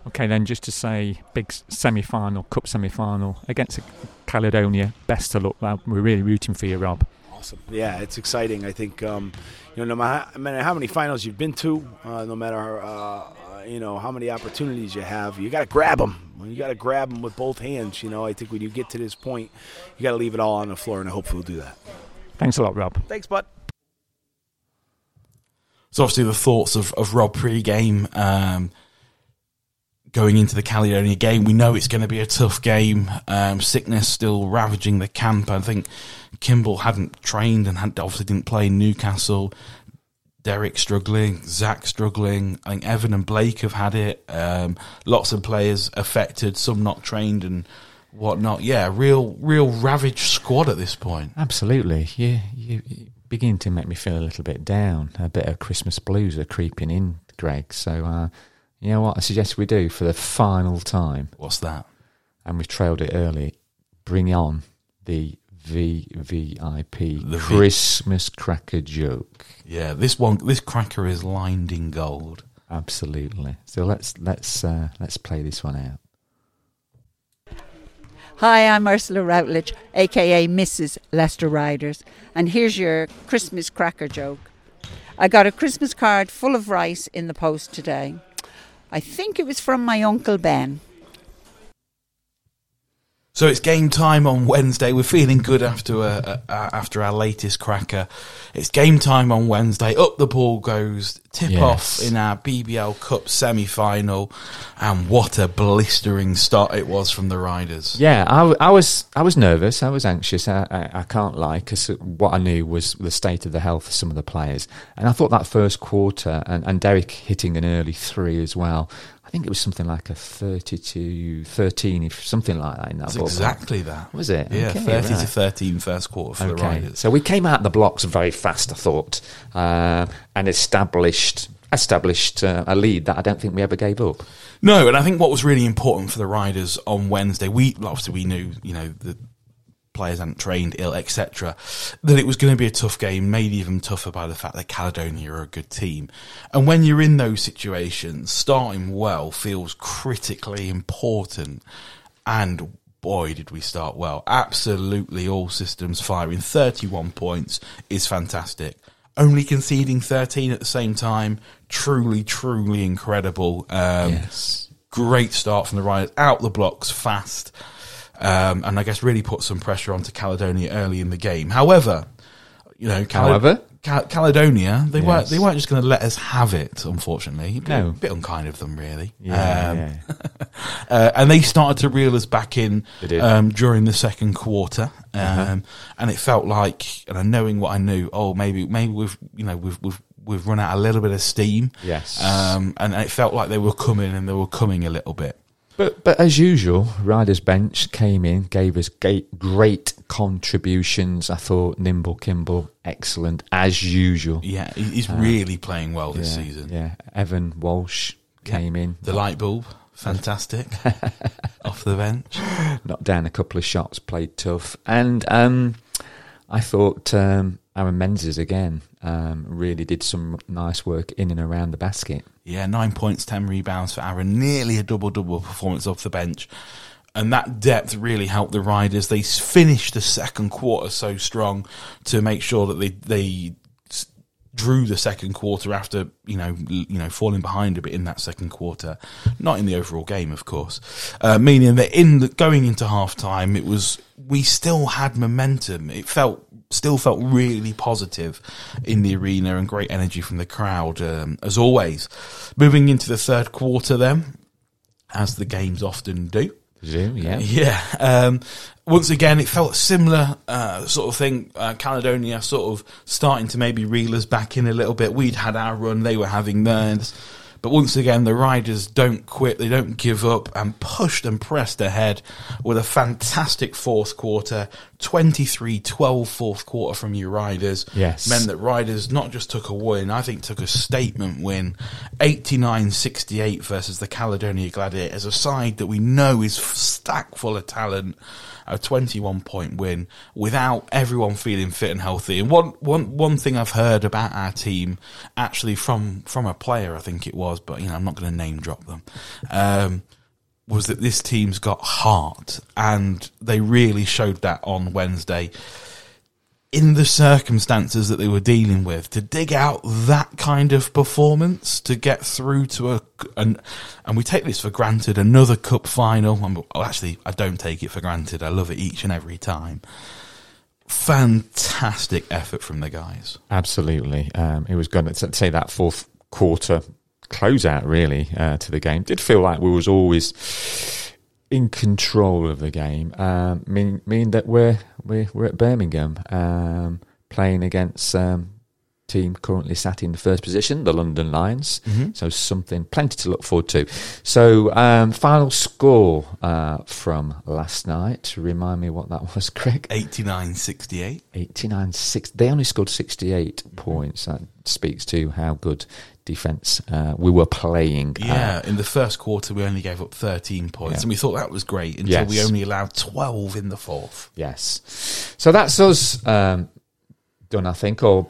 Okay, then just to say, big semi-final, cup semi-final against Caledonia. Best of luck. We're really rooting for you, Rob. Awesome. Yeah, it's exciting. I think um, you know, no matter, no matter how many finals you've been to, uh, no matter uh, you know how many opportunities you have, you got to grab them. You got to grab them with both hands. You know, I think when you get to this point, you got to leave it all on the floor, and I hope we'll do that. Thanks a lot, Rob. Thanks, bud. So obviously the thoughts of, of Rob pre-game um, going into the Caledonia game. We know it's going to be a tough game. Um, sickness still ravaging the camp. I think Kimball hadn't trained and had, obviously didn't play Newcastle. Derek struggling, Zach struggling. I think Evan and Blake have had it. Um, lots of players affected, some not trained and whatnot. Yeah, real, real ravaged squad at this point. Absolutely. You, you, you begin to make me feel a little bit down. A bit of Christmas blues are creeping in, Greg. So, uh, you know what I suggest we do for the final time? What's that? And we've trailed it early. Bring on the VVIP The V- Christmas cracker joke. Yeah, this one, this cracker is lined in gold. Absolutely. So let's let's uh, let's play this one out. Hi, I'm Ursula Routledge, aka Mrs. Leicester Riders, and here's your Christmas cracker joke. I got a Christmas card full of rice in the post today. I think it was from my Uncle Ben. So it's game time on Wednesday. We're feeling good after uh, uh, after our latest cracker. It's game time on Wednesday. Up the ball goes. Tip Yes. off in our BBL Cup semi final, and what a blistering start it was from the Riders. Yeah, I, I was I was nervous. I was anxious. I, I, I can't lie because what I knew was the state of the health of some of the players, and I thought that first quarter and, and Derek hitting an early three as well. I think it was something like a thirty to thirteen, if something like that in that. Ballpark. exactly that. Was it? Yeah, Okay, thirty to right. 13 first quarter for the Okay. Riders. So we came out the blocks very fast, I thought, uh, and established established uh, a lead that I don't think we ever gave up. No, and I think what was really important for the Riders on Wednesday, we obviously we knew, you know, the players hadn't trained ill, etc. That it was going to be a tough game, made even tougher by the fact that Caledonia are a good team. And when you're in those situations, starting well feels critically important. And boy, did we start well! Absolutely, all systems firing. Thirty-one points is fantastic. Only conceding 13 at the same time, truly, truly incredible. Um, Yes. Great start from the Riders, out the blocks fast, um, and I guess really put some pressure onto Caledonia early in the game. However, you know, Cal- However? Cal- Caledonia, they weren't they weren't just going to let us have it. Unfortunately, a bit, No. bit unkind of them, really. Yeah, Um, yeah. (laughs) uh, and they started to reel us back in um, during the second quarter, um, Uh-huh. and it felt like, and knowing what I knew, oh, maybe maybe we've you know we've we've we've run out a little bit of steam, Yes. um, and it felt like they were coming and they were coming a little bit. But but as usual, Riders bench came in, gave us great, great contributions. I thought Nimble Kimball excellent as usual. Yeah, he's Uh, really playing well this yeah, season. Yeah, Evan Walsh came in. The light bulb, fantastic. (laughs) Off the bench. knocked down a couple of shots, played tough, and um, I thought um, Aaron Menzies again um, really did some nice work in and around the basket. Yeah, nine points, ten rebounds for Aaron. Nearly a double double performance off the bench. And that depth really helped the Riders. They finished the second quarter so strong to make sure that they they drew the second quarter after you know you know falling behind a bit in that second quarter, not in the overall game, of course. Uh, meaning that in the, going into half time, it was we still had momentum. It felt still felt really positive in the arena and great energy from the crowd um, as always. Moving into the third quarter, then, as the games often do. Do, yeah. (laughs) Yeah. Um, once again, it felt a similar uh, sort of thing. Uh, Caledonia sort of starting to maybe reel us back in a little bit. We'd had our run, they were having theirs. But once again, the Riders don't quit, they don't give up, and pushed and pressed ahead with a fantastic fourth quarter. 23 12 fourth quarter from you Riders. Yes. Meant that Riders not just took a win, I think took a statement win. 89 68 versus the Caledonia Gladiators, a side that we know is stacked full of talent. A 21 point win without everyone feeling fit and healthy. And one, one, one thing I've heard about our team, actually from, from a player, I think it was, but you know, I'm not going to name drop them. Um, was that this team's got heart, and they really showed that on Wednesday. In the circumstances that they were dealing with, to dig out that kind of performance, to get through to a, and and we take this for granted, another cup final. well, actually, I don't take it for granted. I love it each and every time. Fantastic effort from the guys. Absolutely. Um, it was going to say that fourth quarter closeout really uh, to the game. Did feel like we was always in control of the game. Um, mean mean that we're we're we're at Birmingham um, playing against um, team currently sat in the first position, the London Lions. Mhm. So something plenty to look forward to. So um, final score uh, from last night. Remind me what that (laughs) was, Craig. 89 68. 89 6 they only scored 68 points that speaks to how good defense uh, we were playing Uh, Yeah, in the first quarter we only gave up 13 points, Yeah. and we thought that was great until we only allowed 12 in the fourth. yes so that's us um, done i think or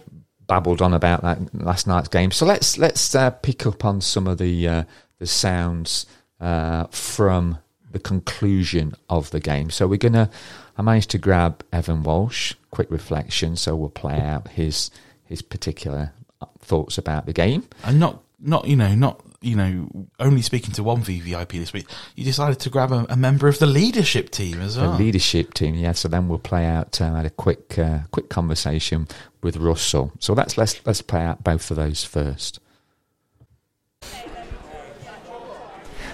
babbled on about that last night's game. So let's let's uh, pick up on some of the uh, the sounds uh, from the conclusion of the game. So we're gonna i managed to grab evan walsh quick reflection so we'll play out his his particular thoughts about the game. And not, not you know, not you know, only speaking to one VVIP this week. You decided to grab a, a member of the leadership team as well. The leadership team, yeah. So then we'll play out. Uh, had a quick, uh, quick conversation with Russell. So that's let's let's play out both of those first.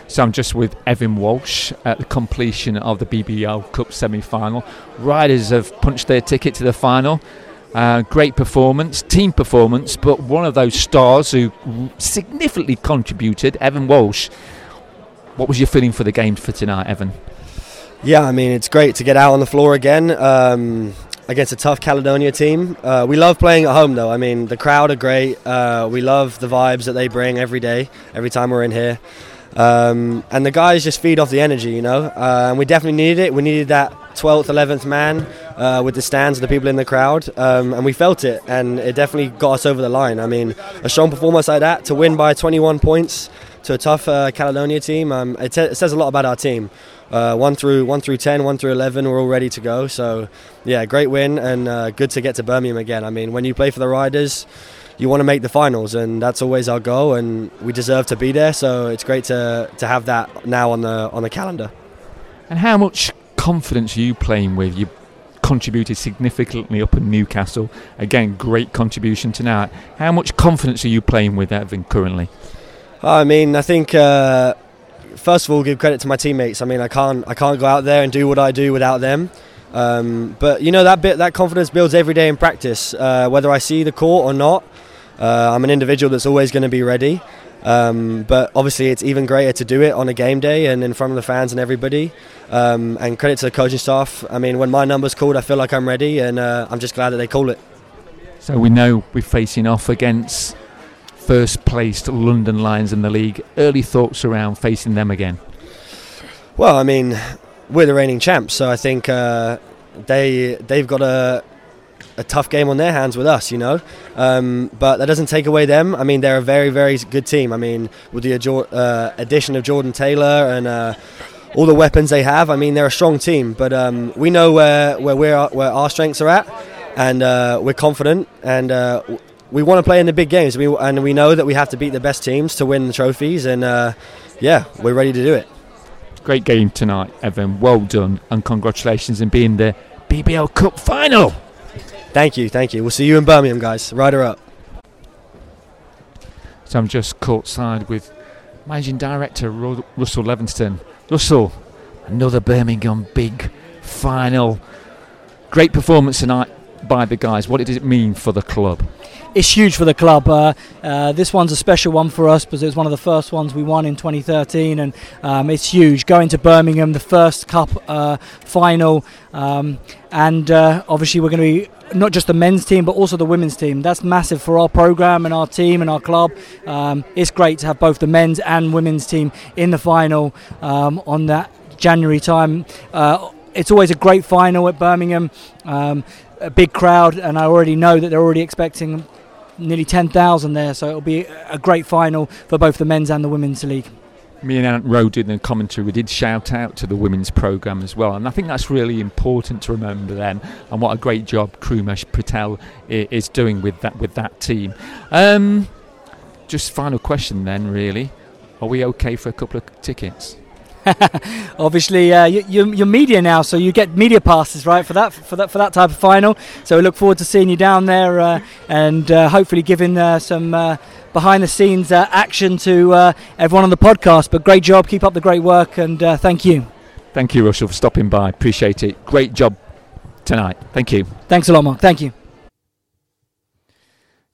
So I'm just with Evan Walsh at the completion of the BBL Cup semi-final. Riders have punched their ticket to the final. Uh, great performance, team performance, but one of those stars who significantly contributed, Evan Walsh. What was your feeling for the game for tonight, Evan? Yeah, I mean, it's great to get out on the floor again um, against a tough Caledonia team. Uh, we love playing at home, though. I mean, the crowd are great. Uh, we love the vibes that they bring every day, every time we're in here. Um, and the guys just feed off the energy, you know. Uh, and we definitely needed it. We needed that 12th, 11th man uh, with the stands, the people in the crowd. Um, and we felt it, and it definitely got us over the line. I mean, a strong performance like that to win by 21 points to a tough uh, Caledonia team, um, it, te- it says a lot about our team. Uh, one through one through 10, one through 11, we're all ready to go. So, yeah, great win and uh, good to get to Birmingham again. I mean, when you play for the Riders, you want to make the finals, and that's always our goal. And we deserve to be there. So it's great to, to have that now on the on the calendar. And how much confidence are you playing with? You contributed significantly up in Newcastle. Again, great contribution tonight. How much confidence are you playing with, Evan, currently? I mean, I think uh, first of all, give credit to my teammates. I mean, I can't I can't go out there and do what I do without them. Um, but you know that bit that confidence builds every day in practice. Uh, whether I see the court or not, uh, I'm an individual that's always going to be ready. Um, but obviously, it's even greater to do it on a game day and in front of the fans and everybody. Um, and credit to the coaching staff. I mean, when my number's called, I feel like I'm ready, and uh, I'm just glad that they call it. So we know we're facing off against first placed London Lions in the league. Early thoughts around facing them again? Well, I mean, we're the reigning champs, so I think uh, they they've got a a tough game on their hands with us, you know. Um, but that doesn't take away them. I mean, they're a very very good team. I mean, with the uh, addition of Jordan Taylor and uh, all the weapons they have, I mean, they're a strong team. But um, we know where where we're, where our strengths are at, and uh, we're confident and. Uh, we want to play in the big games, we, and we know that we have to beat the best teams to win the trophies. And uh, yeah, we're ready to do it. Great game tonight, Evan. Well done, and congratulations in being the BBL Cup final. Thank you, thank you. We'll see you in Birmingham, guys. Rider up. So I'm just courtside with Managing Director Russell Levingston. Russell, another Birmingham big final. Great performance tonight by the guys. What does it mean for the club? it's huge for the club. Uh, uh, this one's a special one for us because it was one of the first ones we won in 2013, and um, it's huge. Going to Birmingham, the first cup uh, final, um, and uh, obviously we're going to be not just the men's team but also the women's team. That's massive for our program and our team and our club. Um, it's great to have both the men's and women's team in the final um, on that January time. Uh, it's always a great final at Birmingham. Um, a big crowd, and I already know that they're already expecting nearly 10,000 there, so it'll be a great final for both the men's and the women's league. Me and Aunt Rowe did the commentary. We did shout out to the women's program as well, and I think that's really important to remember then. And what a great job Krumesh Patel is doing with that with that team. Um, just final question then, really: Are we okay for a couple of tickets? (laughs) Obviously, uh, you, are media now, so you get media passes, right, for that for that for that type of final. So we look forward to seeing you down there uh, and uh, hopefully giving uh, some uh, behind the scenes uh, action to everyone on the podcast. But great job, keep up the great work, and thank you. Thank you, Russell, for stopping by. Appreciate it. Great job tonight. Thank you. Thanks a lot, Mark. Thank you.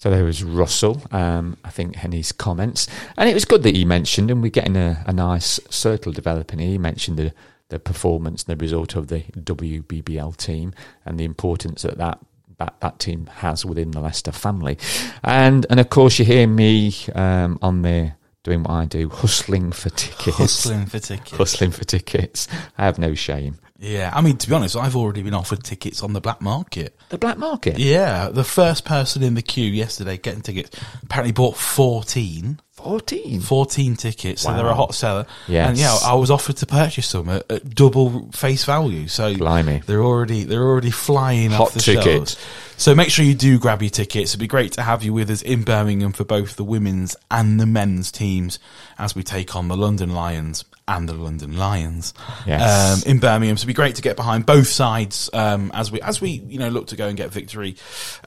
So there was Russell, um, I think Henny's comments, and it was good that he mentioned, and we're getting a, a nice circle developing here. He mentioned the, the performance and the result of the WBBL team and the importance that that that, that team has within the Leicester family, and and of course you hear me um, on there doing what I do, hustling for tickets, hustling for tickets, hustling for tickets. I have no shame. Yeah, I mean, to be honest, I've already been offered tickets on the black market. The black market? Yeah, the first person in the queue yesterday getting tickets apparently bought 14. 14? 14 tickets, wow. so they're a hot seller. Yes. And yeah, I was offered to purchase them at, at double face value. So Blimey. they're already they're already flying hot off the tickets. shelves. So make sure you do grab your tickets. It'd be great to have you with us in Birmingham for both the women's and the men's teams as we take on the London Lions and the London Lions yes. um, in Birmingham. So it'd be great to get behind both sides um, as we as we you know look to go and get victory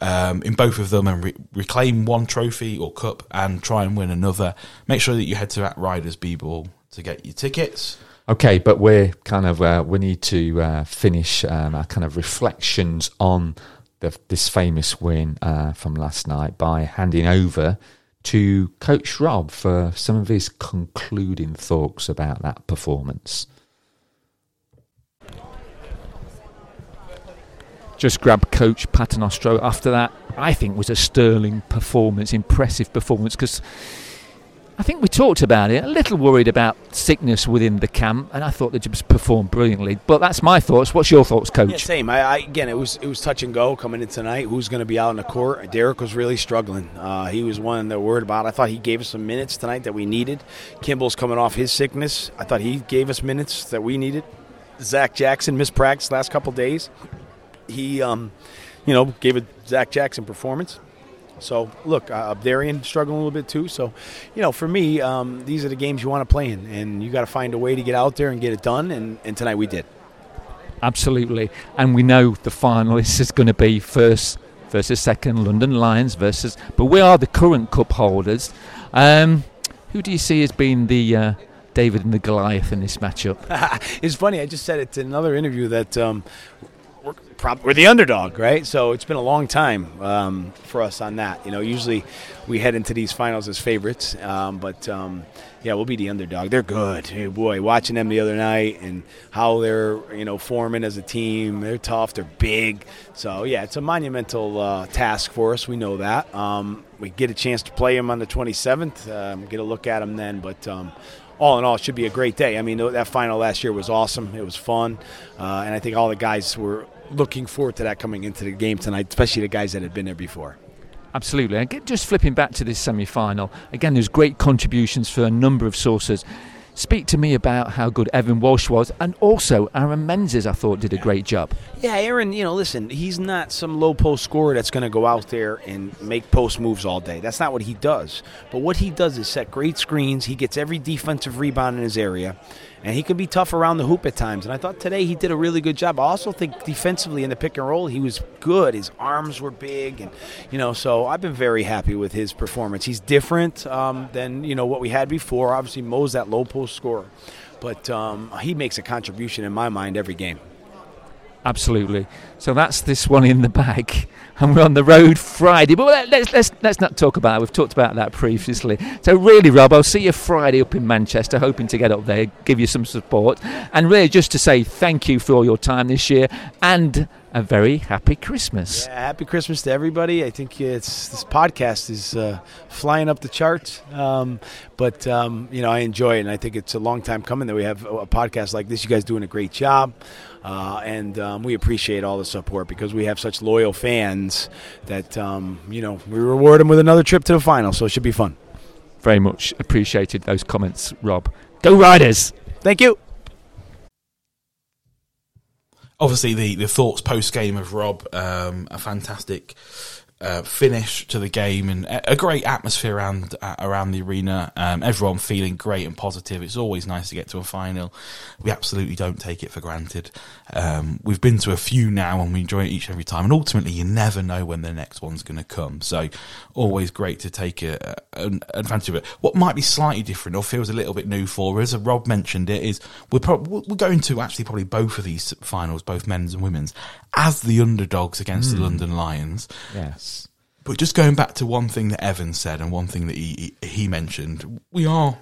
um, in both of them and re- reclaim one trophy or cup and try and win another. Make sure that you head to at Riders B Ball to get your tickets. Okay, but we're kind of uh, we need to uh, finish um, our kind of reflections on the, this famous win uh, from last night by handing over to Coach Rob for some of his concluding thoughts about that performance. Just grab Coach Paternostro after that. I think was a sterling performance, impressive performance because I think we talked about it. A little worried about sickness within the camp, and I thought they just performed brilliantly. But that's my thoughts. What's your thoughts, Coach? Yeah, same. I, I, again, it was it was touch and go coming in tonight. Who's going to be out in the court? Derek was really struggling. Uh, he was one that worried about. I thought he gave us some minutes tonight that we needed. Kimball's coming off his sickness. I thought he gave us minutes that we needed. Zach Jackson missed practice last couple days. He, um, you know, gave a Zach Jackson performance. So look, uh, Darien struggling a little bit too. So, you know, for me, um, these are the games you want to play in, and you got to find a way to get out there and get it done. And, and tonight we did. Absolutely, and we know the finalists is going to be first versus second, London Lions versus. But we are the current cup holders. Um, who do you see as being the uh, David and the Goliath in this matchup? (laughs) it's funny. I just said it in another interview that. Um, prob- we're the underdog, right? So it's been a long time um, for us on that. You know, usually we head into these finals as favorites, um, but um, yeah, we'll be the underdog. They're good. Hey, boy, watching them the other night and how they're you know forming as a team. They're tough. They're big. So yeah, it's a monumental uh, task for us. We know that. Um, we get a chance to play them on the 27th. Um, get a look at them then, but. Um, all in all, it should be a great day. I mean, that final last year was awesome. It was fun, uh, and I think all the guys were looking forward to that coming into the game tonight, especially the guys that had been there before. Absolutely. And just flipping back to this semi final, again, there's great contributions for a number of sources. Speak to me about how good Evan Walsh was, and also Aaron Menzies, I thought, did a great job. Yeah, Aaron, you know, listen, he's not some low post scorer that's going to go out there and make post moves all day. That's not what he does. But what he does is set great screens. He gets every defensive rebound in his area and he can be tough around the hoop at times. And I thought today he did a really good job. I also think defensively in the pick and roll, he was good. His arms were big, and you know, so I've been very happy with his performance. He's different um, than you know what we had before. Obviously, Mo's that low post scorer, but um, he makes a contribution in my mind every game. Absolutely. So that's this one in the bag, (laughs) and we're on the road Friday. But let's let's let's not talk about it. We've talked about that previously. So really, Rob, I'll see you Friday up in Manchester, hoping to get up there, give you some support, and really just to say thank you for all your time this year and a very happy Christmas. Yeah, happy Christmas to everybody. I think it's this podcast is uh, flying up the charts, um, but um, you know I enjoy it, and I think it's a long time coming that we have a podcast like this. You guys doing a great job. Uh, and um, we appreciate all the support because we have such loyal fans that um, you know we reward them with another trip to the final. So it should be fun. Very much appreciated those comments, Rob. Go Riders! Thank you. Obviously, the, the thoughts post game of Rob, um, a fantastic uh, finish to the game and a great atmosphere around uh, around the arena. Um, everyone feeling great and positive. It's always nice to get to a final. We absolutely don't take it for granted. Um, we've been to a few now and we enjoy it each and every time. And ultimately, you never know when the next one's going to come. So, always great to take a, an advantage of it. What might be slightly different or feels a little bit new for us, as Rob mentioned it, is we're pro- we're going to actually probably both of these finals, both men's and women's, as the underdogs against mm. the hmm. London Lions. Yes. But just going back to one thing that Evan said and one thing that he, he mentioned, we are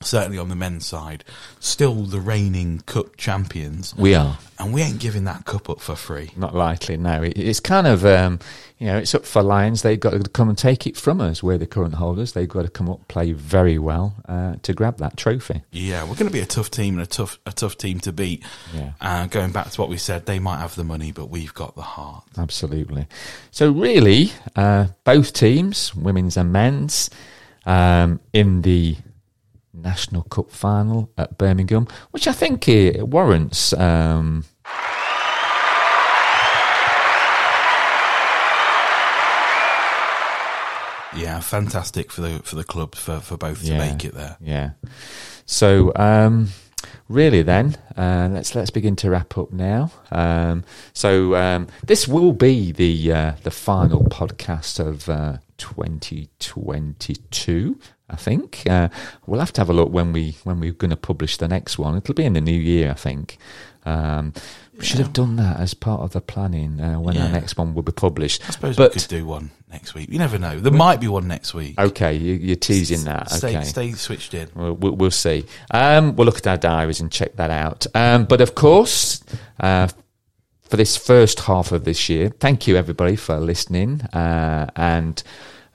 certainly on the men's side, still the reigning cup champions. We are, and we ain't giving that cup up for free. Not likely. No, it's kind of um, you know it's up for Lions. They've got to come and take it from us. We're the current holders. They've got to come up, play very well uh, to grab that trophy. Yeah, we're going to be a tough team and a tough a tough team to beat. Yeah. Uh, going back to what we said, they might have the money, but we've got the heart. Absolutely. So really, uh, both teams, women's and men's, um, in the National Cup final at Birmingham, which I think it warrants. Um, yeah, fantastic for the for the club for, for both yeah, to make it there. Yeah. So um, really, then uh, let's let's begin to wrap up now. Um, so um, this will be the uh, the final podcast of uh, 2022. I think uh, we'll have to have a look when we when we're going to publish the next one. It'll be in the new year, I think. Um, we should have done that as part of the planning uh, when yeah. our next one will be published. I suppose but, we could do one next week. You never know. There might be one next week. Okay, you, are teasing that. Stay, okay, stay switched in. We'll, we'll, we'll see. Um, we'll look at our diaries and check that out. Um, but of course. Uh, for this first half of this year, thank you everybody for listening uh, and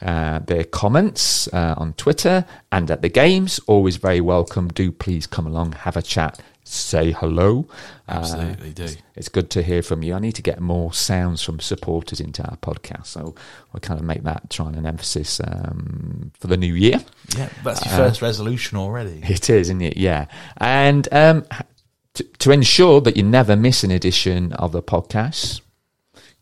uh, their comments uh, on Twitter and at the games. Always very welcome. Do please come along, have a chat, say hello. Absolutely uh, do. It's, it's, good to hear from you. I need to get more sounds from supporters into our podcast, so we'll kind of make that trying an emphasis um, for the new year. Yeah, that's your first resolution already. It is, isn't it? Yeah, and um, to, to ensure that you never miss an edition of the podcast,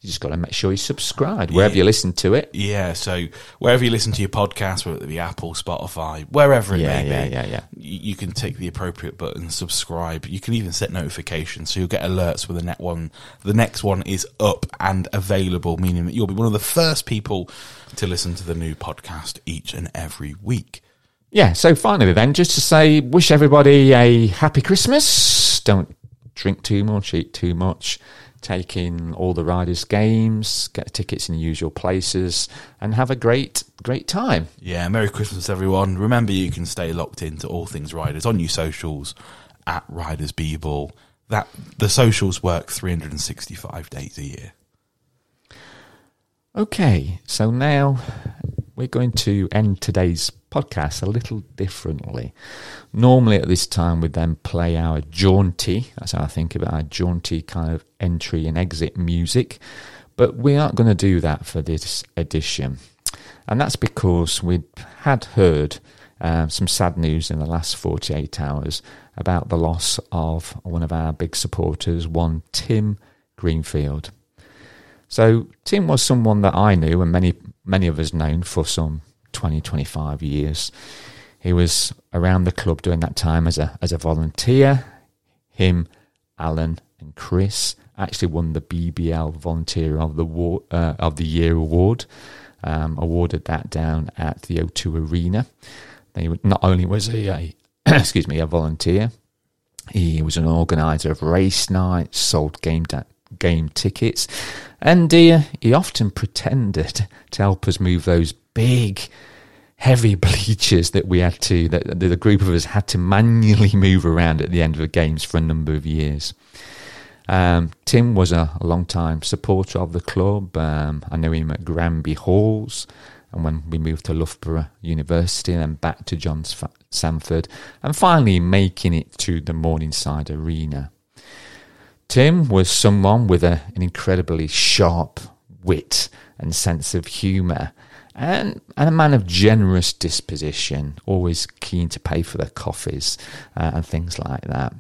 you just got to make sure you subscribe wherever yeah. you listen to it. Yeah, so wherever you listen to your podcast, whether it be Apple, Spotify, wherever it yeah, may yeah, be, yeah, yeah. You, you, can take the appropriate button, subscribe. You can even set notifications, so you'll get alerts when the next one, the next one is up and available, meaning that you'll be one of the first people to listen to the new podcast each and every week. Yeah. So finally, then, just to say, wish everybody a happy Christmas. Don't drink too much, eat too much take in all the riders' games, get tickets in the usual places, and have a great, great time. Yeah, Merry Christmas, everyone. Remember, you can stay locked into all things Riders on your socials at Riders Ball. That the socials work 365 days a year. Okay, so now we're going to end today's podcast a little differently. Normally at this time we then play our jaunty, that's how I think about our jaunty kind of entry and exit music, but we aren't going to do that for this edition. And that's because we had heard um, some sad news in the last 48 hours about the loss of one of our big supporters, one Tim Greenfield. So Tim was someone that I knew and many many of us known for some 20, 25 years. He was around the club during that time as a as a volunteer. Him, Alan, and Chris actually won the BBL Volunteer of the War, uh, of the Year award, um, awarded that down at the O2 Arena. They not only was he a (clears throat) excuse me a volunteer, he was an organizer of race nights, sold game da- game tickets, and uh, he often pretended to help us move those big, heavy (laughs) bleachers that we had to, that the group of us had to manually (laughs) move around at the end of the games for a number of years. Um, Tim was a, a long time supporter of the club. Um, I knew him at Granby Halls, and when we moved to Loughborough University and then back to John Sandford, and finally making it to the Morningside Arena. Tim was someone with a, an incredibly sharp wit and sense of humour, and, and a man of generous disposition, always keen to pay for their coffees uh, and things like that.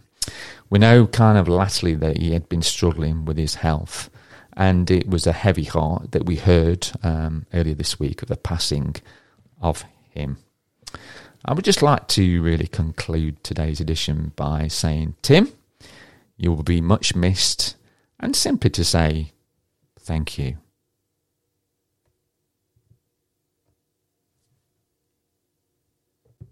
We know kind of latterly that he had been struggling with his health, and it was a heavy heart that we heard um, earlier this week of the passing of him. I would just like to really conclude today's edition by saying, Tim, you will be much missed, and simply to say thank you.